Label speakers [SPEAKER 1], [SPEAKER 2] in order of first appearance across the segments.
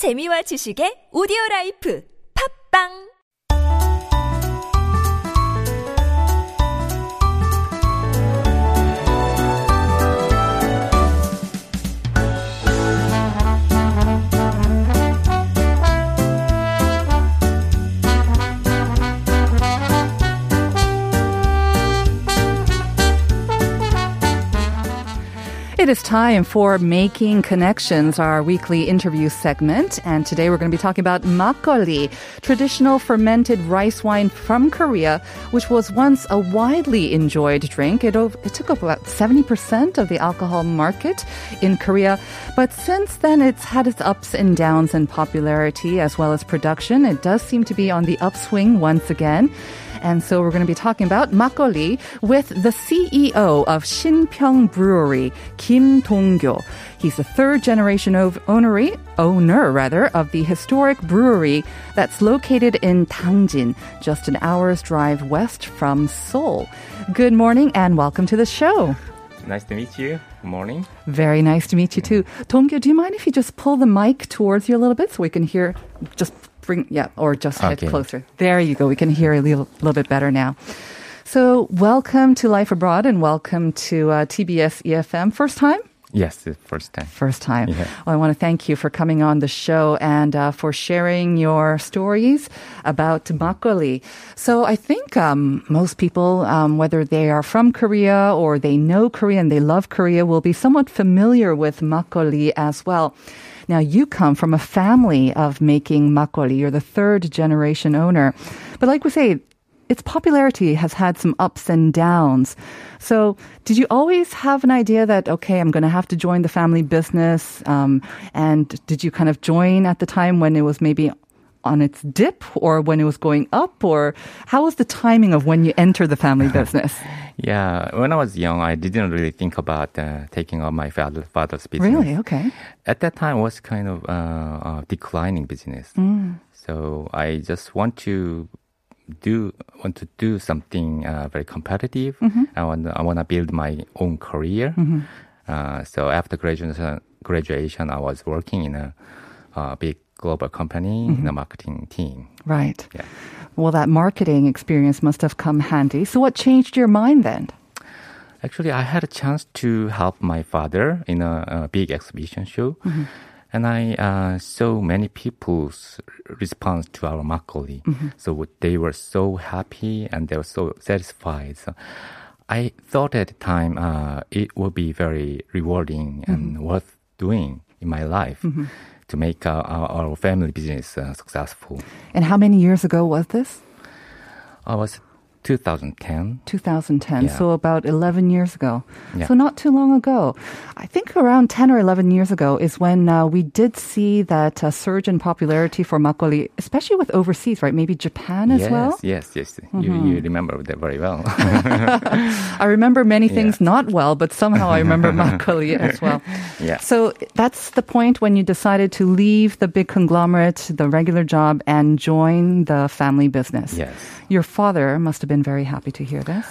[SPEAKER 1] 재미와 지식의 오디오 라이프. 팝빵
[SPEAKER 2] It is time for Making Connections, our weekly interview segment. And today we're going to be talking about makgeolli, traditional fermented rice wine from Korea, which was once a widely enjoyed drink. It, it took up about 70% of the alcohol market in Korea. But since then, it's had its ups and downs in popularity as well as production. It does seem to be on the upswing once again. And so we're going to be talking about makgeolli with the CEO of Shinpyeong Brewery, Kim Dong-gyo. He's the third generation of ownery, owner rather, of the historic brewery that's located in Dangjin, just an hour's drive west from Seoul. Good morning and welcome to the show.
[SPEAKER 3] Nice to meet you. Good morning.
[SPEAKER 2] Very nice to meet you too. Dong-gyo, do you mind if you just pull the mic towards you a little bit so we can hear just bring yeah or just head
[SPEAKER 3] Okay.
[SPEAKER 2] closer there you go we can hear a little, little bit better now so welcome to life abroad and welcome to uh, tbs efm first time
[SPEAKER 3] Yes, first time.
[SPEAKER 2] First time.
[SPEAKER 3] Yeah.
[SPEAKER 2] Well, I want to thank you for coming on the show and uh, for sharing your stories about makgeolli. So I think um, most people, um, whether they are from Korea or they know Korea and they love Korea, will be somewhat familiar with makgeolli as well. Now, you come from a family of making makgeolli. You're the third generation owner. But like we say, its popularity has had some ups and downs. So, did you always have an idea that, okay, I'm going to have to join the family business? Um, and did you kind of join at the time when it was maybe on its dip or when it was going up? Or how was the timing of when you enter the family business?
[SPEAKER 3] Yeah, when I was young, I didn't really think about uh, taking up my father, father's business.
[SPEAKER 2] really? Okay.
[SPEAKER 3] At that time, it was kind of uh, uh, declining business.
[SPEAKER 2] Mm.
[SPEAKER 3] So I just want to do want to do something uh, very competitive.
[SPEAKER 2] Mm-hmm.
[SPEAKER 3] I want I want to build my own career. Uh, so after graduation, graduation, I was working in a, uh big global company in a marketing team.
[SPEAKER 2] Right.
[SPEAKER 3] Yeah.
[SPEAKER 2] Well, that marketing experience must have come handy. So, what changed your mind then?
[SPEAKER 3] Actually, I had a chance to help my father in a, a big exhibition show.
[SPEAKER 2] Mm-hmm.
[SPEAKER 3] And I uh, saw many people's response to our makgeolli.
[SPEAKER 2] Mm-hmm.
[SPEAKER 3] So they were so happy and they were so satisfied. So I thought at the time uh, it would be very rewarding and
[SPEAKER 2] Mm-hmm.
[SPEAKER 3] worth doing in my life to make our, our, our family business uh, successful.
[SPEAKER 2] And how many years ago was this?
[SPEAKER 3] I was 2010.
[SPEAKER 2] 2010,
[SPEAKER 3] Yeah.
[SPEAKER 2] so about 11 years ago.
[SPEAKER 3] Yeah.
[SPEAKER 2] So not too long ago. I think around 10 or 11 years ago is when uh, we did see that uh, surge in popularity for makgeolli, especially with overseas, right? Maybe Japan as
[SPEAKER 3] yes,
[SPEAKER 2] well. Mm-hmm.
[SPEAKER 3] yes, yes. You, you remember that very well.
[SPEAKER 2] I remember many things not well, but somehow I remember makgeolli as well.
[SPEAKER 3] Yeah.
[SPEAKER 2] So that's the point when you decided to leave the big conglomerate, the regular job, and join the family business.
[SPEAKER 3] yes.
[SPEAKER 2] Your father must have been very happy to hear this.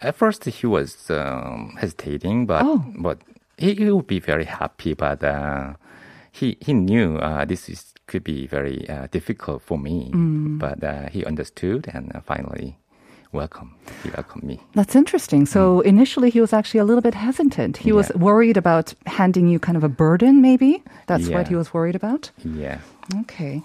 [SPEAKER 3] At first, he was um, hesitating, but
[SPEAKER 2] Oh.
[SPEAKER 3] but he, he would be very happy. But uh, he he knew uh, this is could be very uh, difficult for me.
[SPEAKER 2] Mm.
[SPEAKER 3] But uh, he understood and uh, finally welcome. He welcomed me.
[SPEAKER 2] That's interesting. So initially, he was actually a little bit hesitant. He was
[SPEAKER 3] Mm.
[SPEAKER 2] Worried about handing you kind of a burden, maybe. That's what he was worried about.
[SPEAKER 3] Yeah.
[SPEAKER 2] Okay.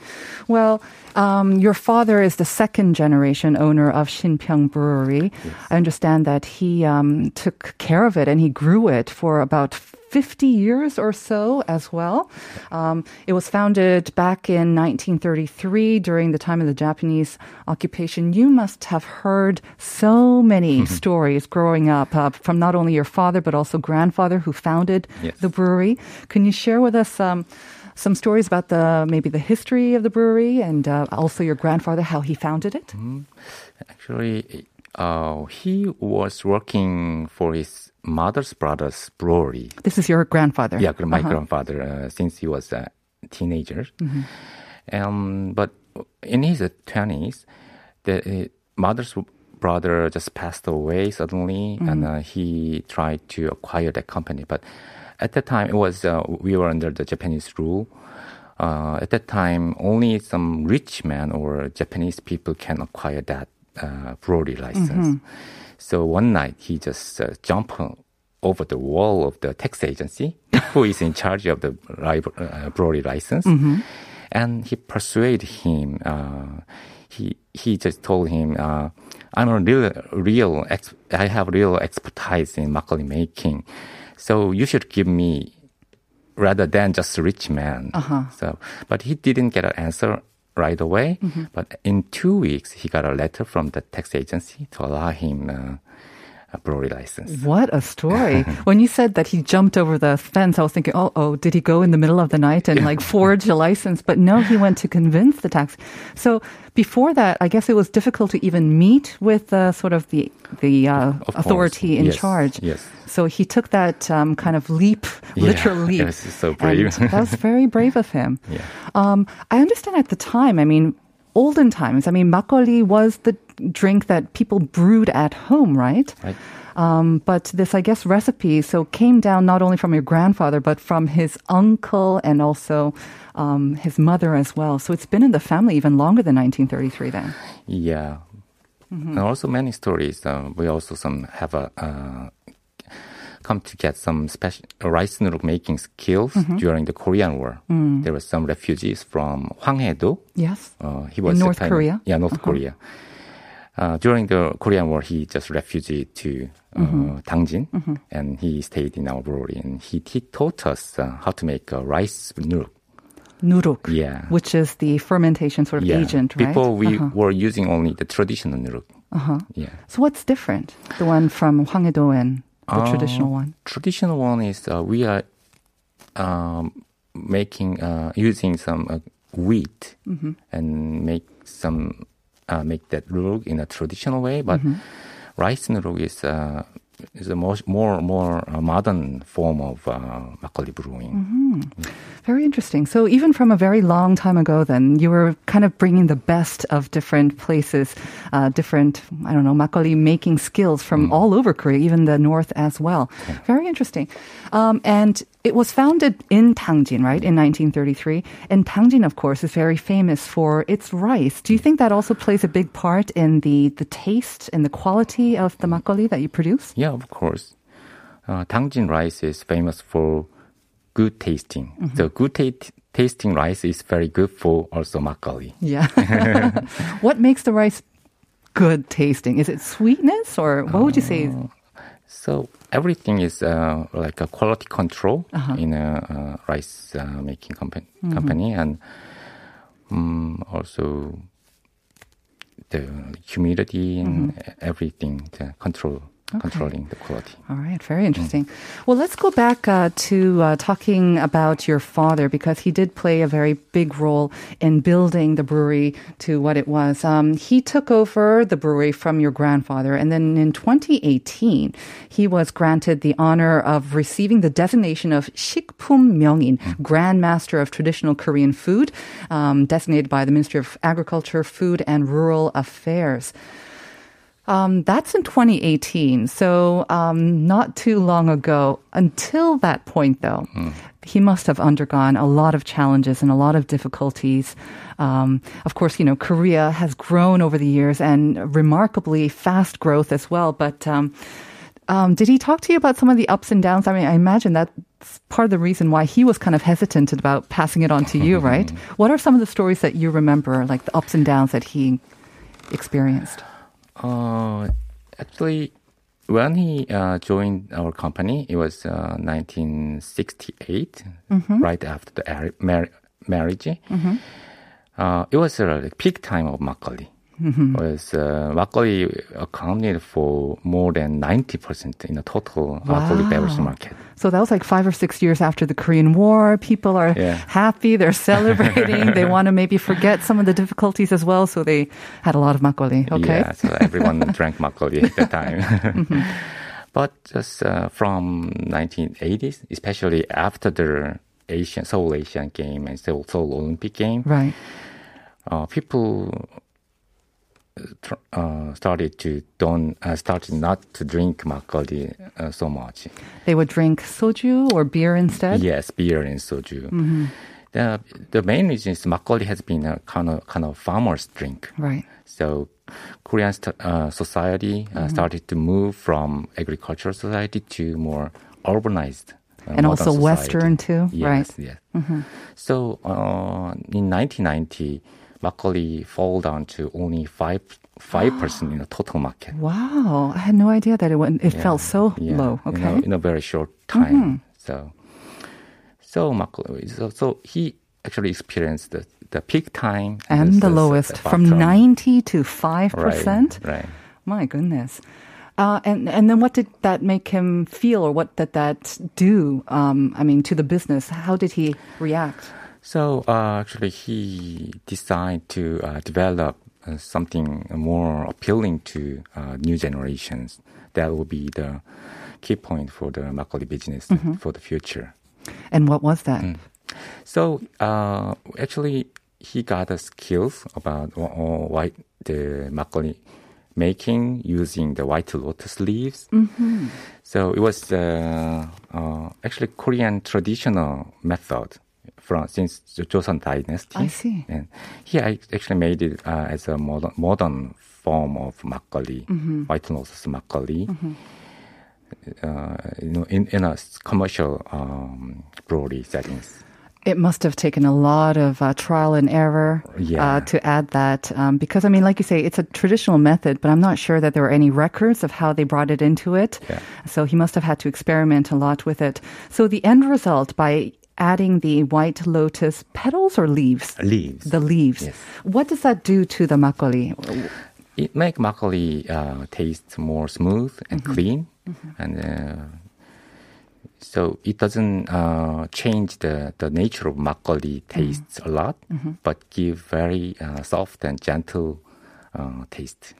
[SPEAKER 2] Well, um, your father is the second generation owner of Shinpyeong Brewery. I understand that he um, took care of it and he grew it for about 50 years or so as well. Um, it was founded back in 1933 during the time of the Japanese occupation. You must have heard so many stories growing up uh, from not only your father, but also grandfather who founded
[SPEAKER 3] Yes.
[SPEAKER 2] the brewery. Can you share with us um, some stories about the maybe the history of the brewery and uh, also your grandfather, how he founded it?
[SPEAKER 3] Actually, uh, he was working for his mother's brother's brewery.
[SPEAKER 2] This is your grandfather.
[SPEAKER 3] Yeah, my
[SPEAKER 2] Uh-huh.
[SPEAKER 3] grandfather, uh, since he was a teenager. Um, but in his twenties, the uh, mother's brother just passed away suddenly, and uh, he tried to acquire that company. But at that time, it was uh, we were under the Japanese rule. uh, at that time, only some rich men or Japanese people can acquire that uh, brewery license. So one night he just uh, jumped over the wall of the tax agency, who is in charge of the uh, brewery license, and he persuaded him. Uh, he he just told him, uh, "I'm a real real ex- I have real expertise in makgeolli making, so you should give me." Rather than just a rich man.
[SPEAKER 2] Uh-huh.
[SPEAKER 3] So, but he didn't get an answer right away. But in two weeks, he got a letter from the tax agency to allow him uh, a brewery license.
[SPEAKER 2] What a story. when you said that he jumped over the fence, I was thinking, oh, oh, did he go in the middle of the night and like forge a license? But no, he went to convince the tax. So before that, I guess it was difficult to even meet with uh, sort of the, the uh,
[SPEAKER 3] Of
[SPEAKER 2] authority in
[SPEAKER 3] Yes,
[SPEAKER 2] charge.
[SPEAKER 3] yes.
[SPEAKER 2] So he took that um, kind of leap,
[SPEAKER 3] Yeah,
[SPEAKER 2] literal leap.
[SPEAKER 3] yes, so brave.
[SPEAKER 2] That was very brave of him.
[SPEAKER 3] Yeah.
[SPEAKER 2] Um, I understand at the time, I mean, olden times, I mean, makgeolli was the drink that people brewed at home, right?
[SPEAKER 3] Right.
[SPEAKER 2] Um, but this, I guess, recipe so came down not only from your grandfather, but from his uncle and also um, his mother as well. So it's been in the family even longer than 1933 then.
[SPEAKER 3] Yeah. And also many stories. Uh, we also some have a uh, come to get some special rice nuruk making skills during the Korean War. There were some refugees from Hwanghae-do.
[SPEAKER 2] Yes.
[SPEAKER 3] Uh, he was
[SPEAKER 2] North
[SPEAKER 3] the time-
[SPEAKER 2] Korea?
[SPEAKER 3] Yeah, North Korea. Uh, during the Korean War, he just refugee to uh, Dangjin, and he stayed in our brewery. And he, he taught us uh, how to make a rice noodle.
[SPEAKER 2] Nuruk.
[SPEAKER 3] Yeah.
[SPEAKER 2] Which is the fermentation sort of
[SPEAKER 3] yeah.
[SPEAKER 2] agent, right?
[SPEAKER 3] Before we
[SPEAKER 2] Uh-huh.
[SPEAKER 3] were using only the traditional nuruk.
[SPEAKER 2] Uh-huh.
[SPEAKER 3] Yeah.
[SPEAKER 2] So what's different? The one from Hwanghae-do and the
[SPEAKER 3] Uh,
[SPEAKER 2] traditional one?
[SPEAKER 3] Traditional one is uh, we are um, making uh, using some uh, wheat
[SPEAKER 2] Mm-hmm.
[SPEAKER 3] and make some uh, make that nuruk in a traditional way, but
[SPEAKER 2] Mm-hmm.
[SPEAKER 3] rice nuruk is uh, is a more more more uh, modern form of uh, makgeolli brewing.
[SPEAKER 2] Mm-hmm. Very interesting. So even from a very long time ago, then you were kind of bringing the best of different places, uh, different I don't know makgeolli making skills from
[SPEAKER 3] Mm.
[SPEAKER 2] all over Korea, even the north as well. Very interesting. Um, and it was founded in Dangjin, right, in 1933. And Dangjin, of course, is very famous for its rice. Do you think that also plays a big part in the the taste and the quality of the makgeolli that you produce?
[SPEAKER 3] Yeah, of course. Uh, Dangjin rice is famous for good tasting.
[SPEAKER 2] Mm-hmm.
[SPEAKER 3] So good ta- tasting rice is very good for also makgeolli.
[SPEAKER 2] Yeah. what makes the rice good tasting? Is it sweetness or what would you say?
[SPEAKER 3] Uh, So everything is uh, like a quality control
[SPEAKER 2] Uh-huh.
[SPEAKER 3] in a uh, rice uh, making company,
[SPEAKER 2] Mm-hmm.
[SPEAKER 3] company and um, also the humidity and
[SPEAKER 2] Mm-hmm.
[SPEAKER 3] everything, the control, controlling the quality.
[SPEAKER 2] All right, very interesting. Well, let's go back uh, to uh, talking about your father because he did play a very big role in building the brewery to what it was. Um, he took over the brewery from your grandfather, and then in 2018, he was granted the honor of receiving the designation of Shikpum Myeongin, Grand Master of Traditional Korean Food, um, designated by the Ministry of Agriculture, Food, and Rural Affairs. Um, that's in 2018, so um, not too long ago. Until that point, though, he must have undergone a lot of challenges and a lot of difficulties. Um, of course, you know, Korea has grown over the years and remarkably fast growth as well. But um, um, did he talk to you about some of the ups and downs? I mean, I imagine that's part of the reason why he was kind of hesitant about passing it on to you, right? what are some of the stories that you remember, like the ups and downs that he experienced?
[SPEAKER 3] Uh, actually, when he uh, joined our company, it was uh, 1968, right after the mar- marriage. Uh, it was like peak time of makgeolli. Was uh, makgeolli accounted for more than 90% in the total alcoholic beverage market.
[SPEAKER 2] So that was like five or six years after the Korean War. People are
[SPEAKER 3] Yeah.
[SPEAKER 2] happy, they're celebrating, they want to maybe forget some of the difficulties as well. So they had a lot of makgeolli. Okay.
[SPEAKER 3] Yeah, so everyone drank makgeolli at the time.
[SPEAKER 2] Mm-hmm.
[SPEAKER 3] But just uh, from 1980s, especially after the Asian Seoul Asian Game and Seoul, Seoul Olympic Game,
[SPEAKER 2] Right.
[SPEAKER 3] uh, people uh, started to don't uh, started not to drink makgeolli uh, so much.
[SPEAKER 2] They would drink soju or beer instead.
[SPEAKER 3] Yes, beer and soju.
[SPEAKER 2] Mm-hmm.
[SPEAKER 3] The the main reason is makgeolli has been a kind of kind of farmers drink.
[SPEAKER 2] Right.
[SPEAKER 3] So Korean st- uh, society uh, started to move from agricultural society to more urbanized. uh,
[SPEAKER 2] And also
[SPEAKER 3] society.
[SPEAKER 2] Western too,
[SPEAKER 3] yes,
[SPEAKER 2] right?
[SPEAKER 3] Yes. So uh, in 1990, makgeolli fall down to only five five percent in the total market.
[SPEAKER 2] Wow. I had no idea that it went, it fell so
[SPEAKER 3] Yeah,
[SPEAKER 2] low.
[SPEAKER 3] in a-
[SPEAKER 2] Okay. Mm-hmm.
[SPEAKER 3] in a, very short time. So, so makgeolli. So, so he actually experienced the, the peak time
[SPEAKER 2] and the lowest from 90 to 5%.
[SPEAKER 3] Right. right.
[SPEAKER 2] My goodness. Uh, and and then what did that make him feel, or what did that do? Um, I mean, to the business, how did he react?
[SPEAKER 3] So uh, actually, he decided to uh, develop uh, something more appealing to uh, new generations. That will be the key point for the makgeolli business
[SPEAKER 2] Mm-hmm.
[SPEAKER 3] for the future.
[SPEAKER 2] And what was that?
[SPEAKER 3] Mm. So uh, actually, he got the skills about white the makgeolli making using the white lotus leaves.
[SPEAKER 2] Mm-hmm.
[SPEAKER 3] So it was uh, uh, actually Korean traditional method from since the Joseon Dynasty.
[SPEAKER 2] I see.
[SPEAKER 3] And he ac- actually made it uh, as a modern, modern form of makgeolli,
[SPEAKER 2] Mm-hmm.
[SPEAKER 3] white lotus makgeolli. Uh, you know, in, in a commercial um, brewery settings.
[SPEAKER 2] It must have taken a lot of uh, trial and error
[SPEAKER 3] Yeah.
[SPEAKER 2] uh, to add that. Um, because, I mean, like you say, it's a traditional method, but I'm not sure that there are any records of how they brought it into it.
[SPEAKER 3] Yeah.
[SPEAKER 2] So he must have had to experiment a lot with it. So the end result by adding the white lotus petals or leaves?
[SPEAKER 3] Leaves.
[SPEAKER 2] The leaves.
[SPEAKER 3] Yes.
[SPEAKER 2] What does that do to the makgeolli?
[SPEAKER 3] it make makgeolli uh, taste more smooth and
[SPEAKER 2] Mm-hmm.
[SPEAKER 3] clean, and uh, so it doesn't uh, change the, the nature of makgeolli
[SPEAKER 2] Mm-hmm.
[SPEAKER 3] tastes a lot, but give very uh, soft and gentle uh, taste.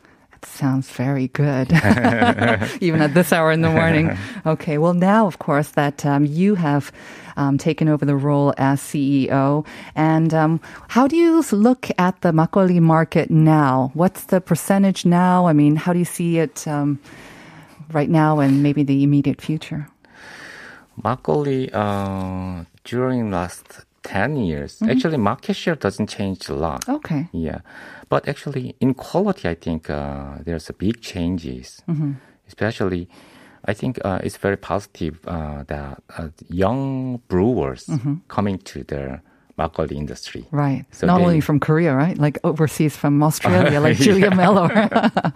[SPEAKER 2] Sounds very good, even at this hour in the morning. Okay, well, now, of course, that um, you have um, taken over the role as CEO, and um, how do you look at the makgeolli market now? What's the percentage now? I mean, how do you see it um, right now and maybe the immediate future?
[SPEAKER 3] Makgeolli uh, during last ten years,
[SPEAKER 2] Mm-hmm.
[SPEAKER 3] actually market share doesn't change a lot.
[SPEAKER 2] Okay.
[SPEAKER 3] Yeah, but actually in quality, I think uh, there's a big changes.
[SPEAKER 2] Mm-hmm.
[SPEAKER 3] Especially, I think uh, it's very positive uh, that uh, young brewers
[SPEAKER 2] Mm-hmm.
[SPEAKER 3] coming to the makgeolli industry.
[SPEAKER 2] Right.
[SPEAKER 3] So
[SPEAKER 2] Not
[SPEAKER 3] they-
[SPEAKER 2] only from Korea, right? Like overseas from Australia, like Julia Mellor.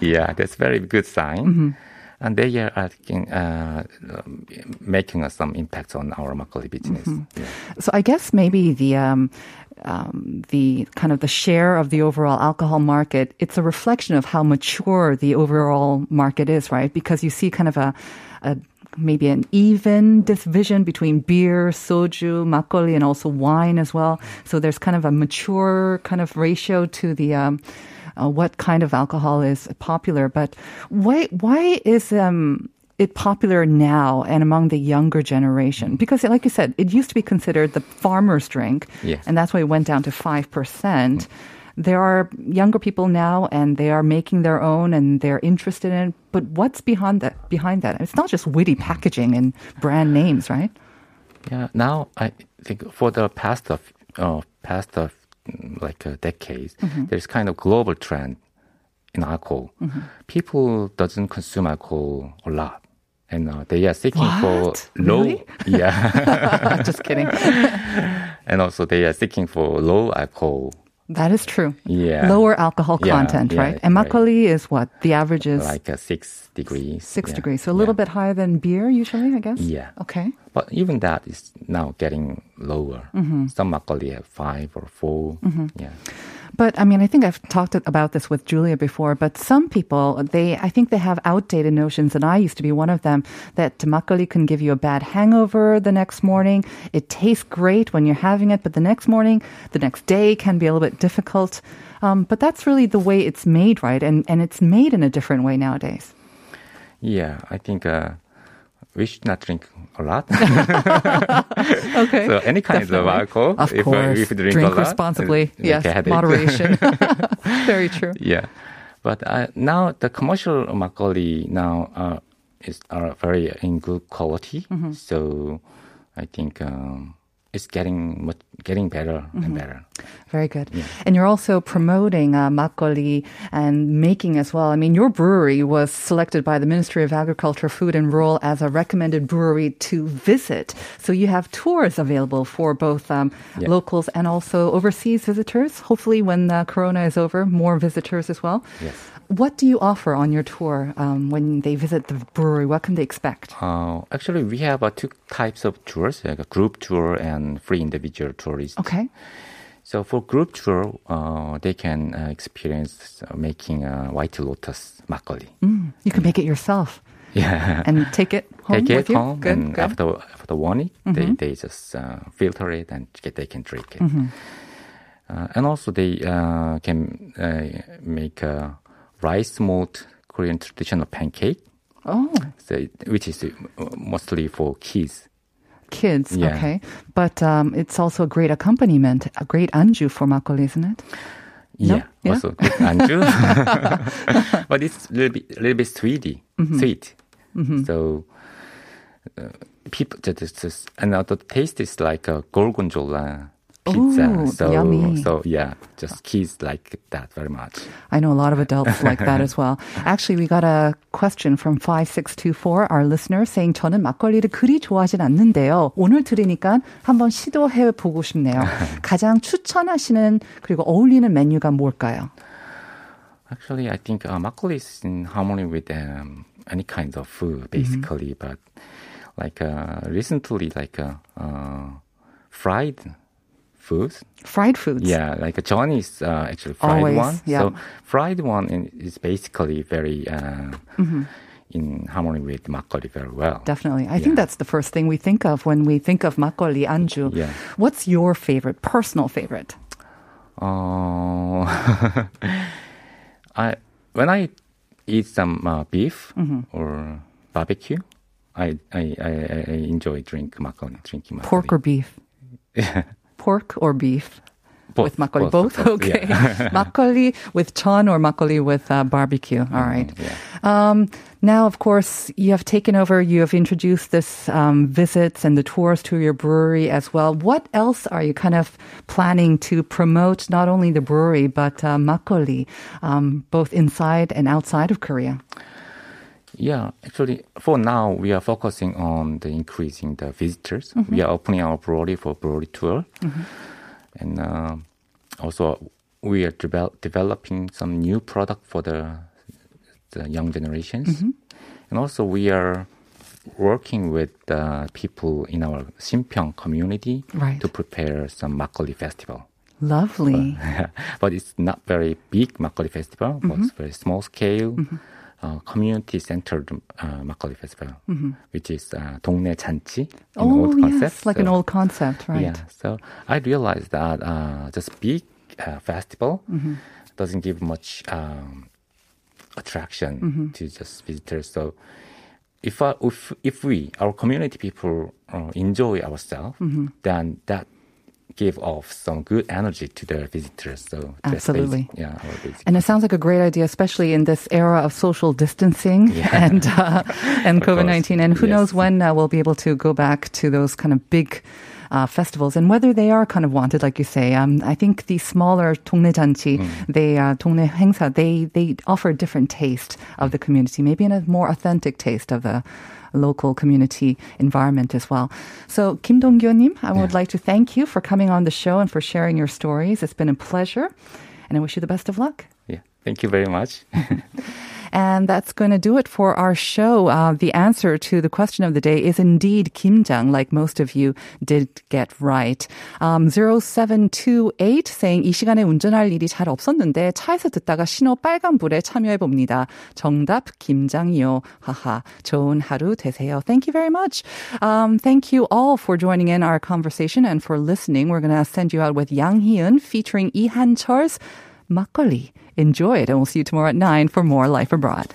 [SPEAKER 3] Yeah, that's very good sign. And they are think, uh, making some impact on our makgeolli business.
[SPEAKER 2] Mm-hmm.
[SPEAKER 3] Yeah.
[SPEAKER 2] So I guess maybe the um, um, the kind of the share of the overall alcohol market, it's a reflection of how mature the overall market is, right? Because you see kind of a, a maybe an even division between beer, soju, makgeolli, and also wine as well. So there's kind of a mature kind of ratio to the um, uh, what kind of alcohol is popular. But why why is um, it popular now and among the younger generation? Because, like you said, it used to be considered the farmer's drink,
[SPEAKER 3] Yes.
[SPEAKER 2] and that's why it went down to five percent. There are younger people now, and they are making their own, and they're interested in. it. But what's behind that? Behind that, it's not just witty packaging and brand names, right?
[SPEAKER 3] Yeah, now I think for the past of uh, past of mm, like a decade,
[SPEAKER 2] Mm-hmm.
[SPEAKER 3] there's kind of global trend in alcohol.
[SPEAKER 2] Mm-hmm.
[SPEAKER 3] People doesn't consume alcohol a lot, and uh, they are seeking for low.
[SPEAKER 2] Really?
[SPEAKER 3] Yeah,
[SPEAKER 2] just kidding.
[SPEAKER 3] and also they are seeking for low alcohol.
[SPEAKER 2] That is true.
[SPEAKER 3] Yeah.
[SPEAKER 2] Lower alcohol
[SPEAKER 3] Yeah,
[SPEAKER 2] content,
[SPEAKER 3] yeah,
[SPEAKER 2] right? And
[SPEAKER 3] right.
[SPEAKER 2] makgeolli is what? The average is
[SPEAKER 3] like six degrees.
[SPEAKER 2] six
[SPEAKER 3] Yeah,
[SPEAKER 2] degrees. So a little bit higher than beer usually, I guess?
[SPEAKER 3] Yeah.
[SPEAKER 2] Okay.
[SPEAKER 3] But even that is now getting lower.
[SPEAKER 2] Mm-hmm.
[SPEAKER 3] Some makgeolli have five or 4 Yeah.
[SPEAKER 2] But I mean, I think I've talked about this with Julia before, but some people, they, I think they have outdated notions, and I used to be one of them, that makgeolli can give you a bad hangover the next morning. It tastes great when you're having it, but the next morning, the next day can be a little bit difficult. Um, but that's really the way it's made, right? And, and it's made in a different way nowadays.
[SPEAKER 3] Yeah, I think uh, we should not drink a lot.
[SPEAKER 2] Okay.
[SPEAKER 3] so any kind of alcohol,
[SPEAKER 2] Of
[SPEAKER 3] if, uh,
[SPEAKER 2] course.
[SPEAKER 3] if you drink,
[SPEAKER 2] drink
[SPEAKER 3] a lot,
[SPEAKER 2] responsibly.
[SPEAKER 3] uh,
[SPEAKER 2] yes.
[SPEAKER 3] like a headache.
[SPEAKER 2] Moderation. Very true.
[SPEAKER 3] yeah, but uh, now the commercial makgeolli now uh, is are very in good quality.
[SPEAKER 2] Mm-hmm.
[SPEAKER 3] So I think um, it's getting much, getting better
[SPEAKER 2] Mm-hmm.
[SPEAKER 3] and better.
[SPEAKER 2] Very good. And you're also promoting uh, makgeolli and making as well. I mean, your brewery was selected by the Ministry of Agriculture, Food and Rural as a recommended brewery to visit. So you have tours available for both um,
[SPEAKER 3] Yeah.
[SPEAKER 2] locals and also overseas visitors. Hopefully, when uh, Corona is over, more visitors as well.
[SPEAKER 3] Yes.
[SPEAKER 2] What do you offer on your tour um, when they visit the brewery? What can they expect?
[SPEAKER 3] Uh, actually, we have uh, two types of tours, like a group tour and free individual tourists.
[SPEAKER 2] Okay.
[SPEAKER 3] So for group tour, uh, they can uh, experience uh, making uh, white lotus makgeolli.
[SPEAKER 2] Mm, you can make it yourself
[SPEAKER 3] Yeah.
[SPEAKER 2] and take it home
[SPEAKER 3] Take
[SPEAKER 2] with
[SPEAKER 3] it
[SPEAKER 2] you.
[SPEAKER 3] home,
[SPEAKER 2] Good,
[SPEAKER 3] and
[SPEAKER 2] good. Mm-hmm.
[SPEAKER 3] after after one week, they they just uh, filter it and get, they can drink it.
[SPEAKER 2] Mm-hmm.
[SPEAKER 3] Uh, and also they uh, can uh, make a rice malt Korean traditional pancake,
[SPEAKER 2] oh.
[SPEAKER 3] so which is mostly for kids.
[SPEAKER 2] Kids.
[SPEAKER 3] Yeah.
[SPEAKER 2] Okay, but um, it's also a great accompaniment, a great anju for makgeolli, isn't it? No?
[SPEAKER 3] Yeah,
[SPEAKER 2] Yeah?
[SPEAKER 3] also anju, but it's a little bit, a little bit sweety,
[SPEAKER 2] Mm-hmm.
[SPEAKER 3] sweet. So uh, people just, just and the taste is like a gorgonzola pizza.
[SPEAKER 2] Ooh,
[SPEAKER 3] so
[SPEAKER 2] yummy.
[SPEAKER 3] so yeah, just kids like that very much.
[SPEAKER 2] I know a lot of adults like that as well. Actually, we got a question from 5624, our listener, saying 저는 막걸리를 그리 좋아하진 않는데요. 오늘 들으니까 한번 시도해 보고 싶네요. 가장 추천하시는 그리고 어울리는 메뉴가 뭘까요?
[SPEAKER 3] Actually, I think uh, makgeolli is in harmony with um, any kind of
[SPEAKER 2] Mm-hmm.
[SPEAKER 3] food, basically. But like uh, recently, like uh, uh, fried foods.
[SPEAKER 2] Fried foods.
[SPEAKER 3] Yeah, like jeon is uh, actually fried
[SPEAKER 2] Always,
[SPEAKER 3] one.
[SPEAKER 2] yeah.
[SPEAKER 3] So fried one is basically very uh,
[SPEAKER 2] Mm-hmm.
[SPEAKER 3] in harmony with makgeolli very well.
[SPEAKER 2] Definitely. I think that's the first thing we think of when we think of makgeolli anju.
[SPEAKER 3] Yeah.
[SPEAKER 2] What's your favorite, personal favorite?
[SPEAKER 3] Uh, I when I eat some uh, beef
[SPEAKER 2] Mm-hmm.
[SPEAKER 3] or barbecue, I I, I, I enjoy drink makgeolli, drinking makgeolli.
[SPEAKER 2] Pork or beef? Pork or beef?
[SPEAKER 3] Both,
[SPEAKER 2] with makgeolli, both?
[SPEAKER 3] both,
[SPEAKER 2] Okay.
[SPEAKER 3] yeah.
[SPEAKER 2] makgeolli with chon or makgeolli with uh, barbecue. All right.
[SPEAKER 3] yeah.
[SPEAKER 2] Um, now, of course, you have taken over, you have introduced this um, visits and the tours to your brewery as well. What else are you kind of planning to promote, not only the brewery, but uh, makgeolli, um, both inside and outside of Korea?
[SPEAKER 3] Yeah, actually, for now we are focusing on the increasing the visitors.
[SPEAKER 2] Mm-hmm.
[SPEAKER 3] We are opening our brewery for brewery tour, and uh, also we are devel- developing some new product for the the young generations,
[SPEAKER 2] Mm-hmm.
[SPEAKER 3] and also we are working with uh, people in our Shinpyeong community
[SPEAKER 2] Right.
[SPEAKER 3] to prepare some makgeolli festival.
[SPEAKER 2] Lovely.
[SPEAKER 3] but it's not very big makgeolli festival, but
[SPEAKER 2] Mm-hmm.
[SPEAKER 3] it's very small scale, uh, community-centered uh, makgeolli festival, which is uh, 동네 잔치, an
[SPEAKER 2] Mm-hmm. oh,
[SPEAKER 3] old concept.
[SPEAKER 2] yes, like an
[SPEAKER 3] So,
[SPEAKER 2] old concept, right?
[SPEAKER 3] Yeah, so I realized that uh, just big uh, festival
[SPEAKER 2] Mm-hmm.
[SPEAKER 3] doesn't give much um, attraction
[SPEAKER 2] Mm-hmm.
[SPEAKER 3] to just visitors. So if, I, if if we our community people uh, enjoy ourselves,
[SPEAKER 2] Mm-hmm.
[SPEAKER 3] then that give off some good energy to the visitors. So that's
[SPEAKER 2] Absolutely.
[SPEAKER 3] basic, yeah, our basic.
[SPEAKER 2] And it sounds like a great idea, especially in this era of social distancing
[SPEAKER 3] Yeah.
[SPEAKER 2] and uh, and
[SPEAKER 3] Of course.
[SPEAKER 2] COVID nineteen. And who
[SPEAKER 3] Yes.
[SPEAKER 2] knows when uh, we'll be able to go back to those kind of big. Uh, festivals and whether they are kind of wanted, like you say, um, I think the smaller 동네 잔치,
[SPEAKER 3] Mm.
[SPEAKER 2] they uh, 동네 행사, they they offer a different taste of the community, maybe in a more authentic taste of the local community environment as well. So Kim Dong-gyo님, I would like to thank you for coming on the show and for sharing your stories. It's been a pleasure, and I wish you the best of luck.
[SPEAKER 3] yeah, thank you very much.
[SPEAKER 2] And that's going to do it for our show. Uh, the answer to the question of the day is indeed Kimjang, like most of you did get right. Um, 0728 saying 이 시간에 운전할 일이 잘 없었는데 차에서 듣다가 신호 빨간불에 참여해봅니다. 정답 김장이요. 하하. 좋은 하루 되세요. Thank you very much. Um, thank you all for joining in our conversation and for listening. We're going to send you out with Yang Hyun featuring Ihan Char's 막 걸리. Enjoy it, and we'll see you tomorrow at 9 for more Life Abroad.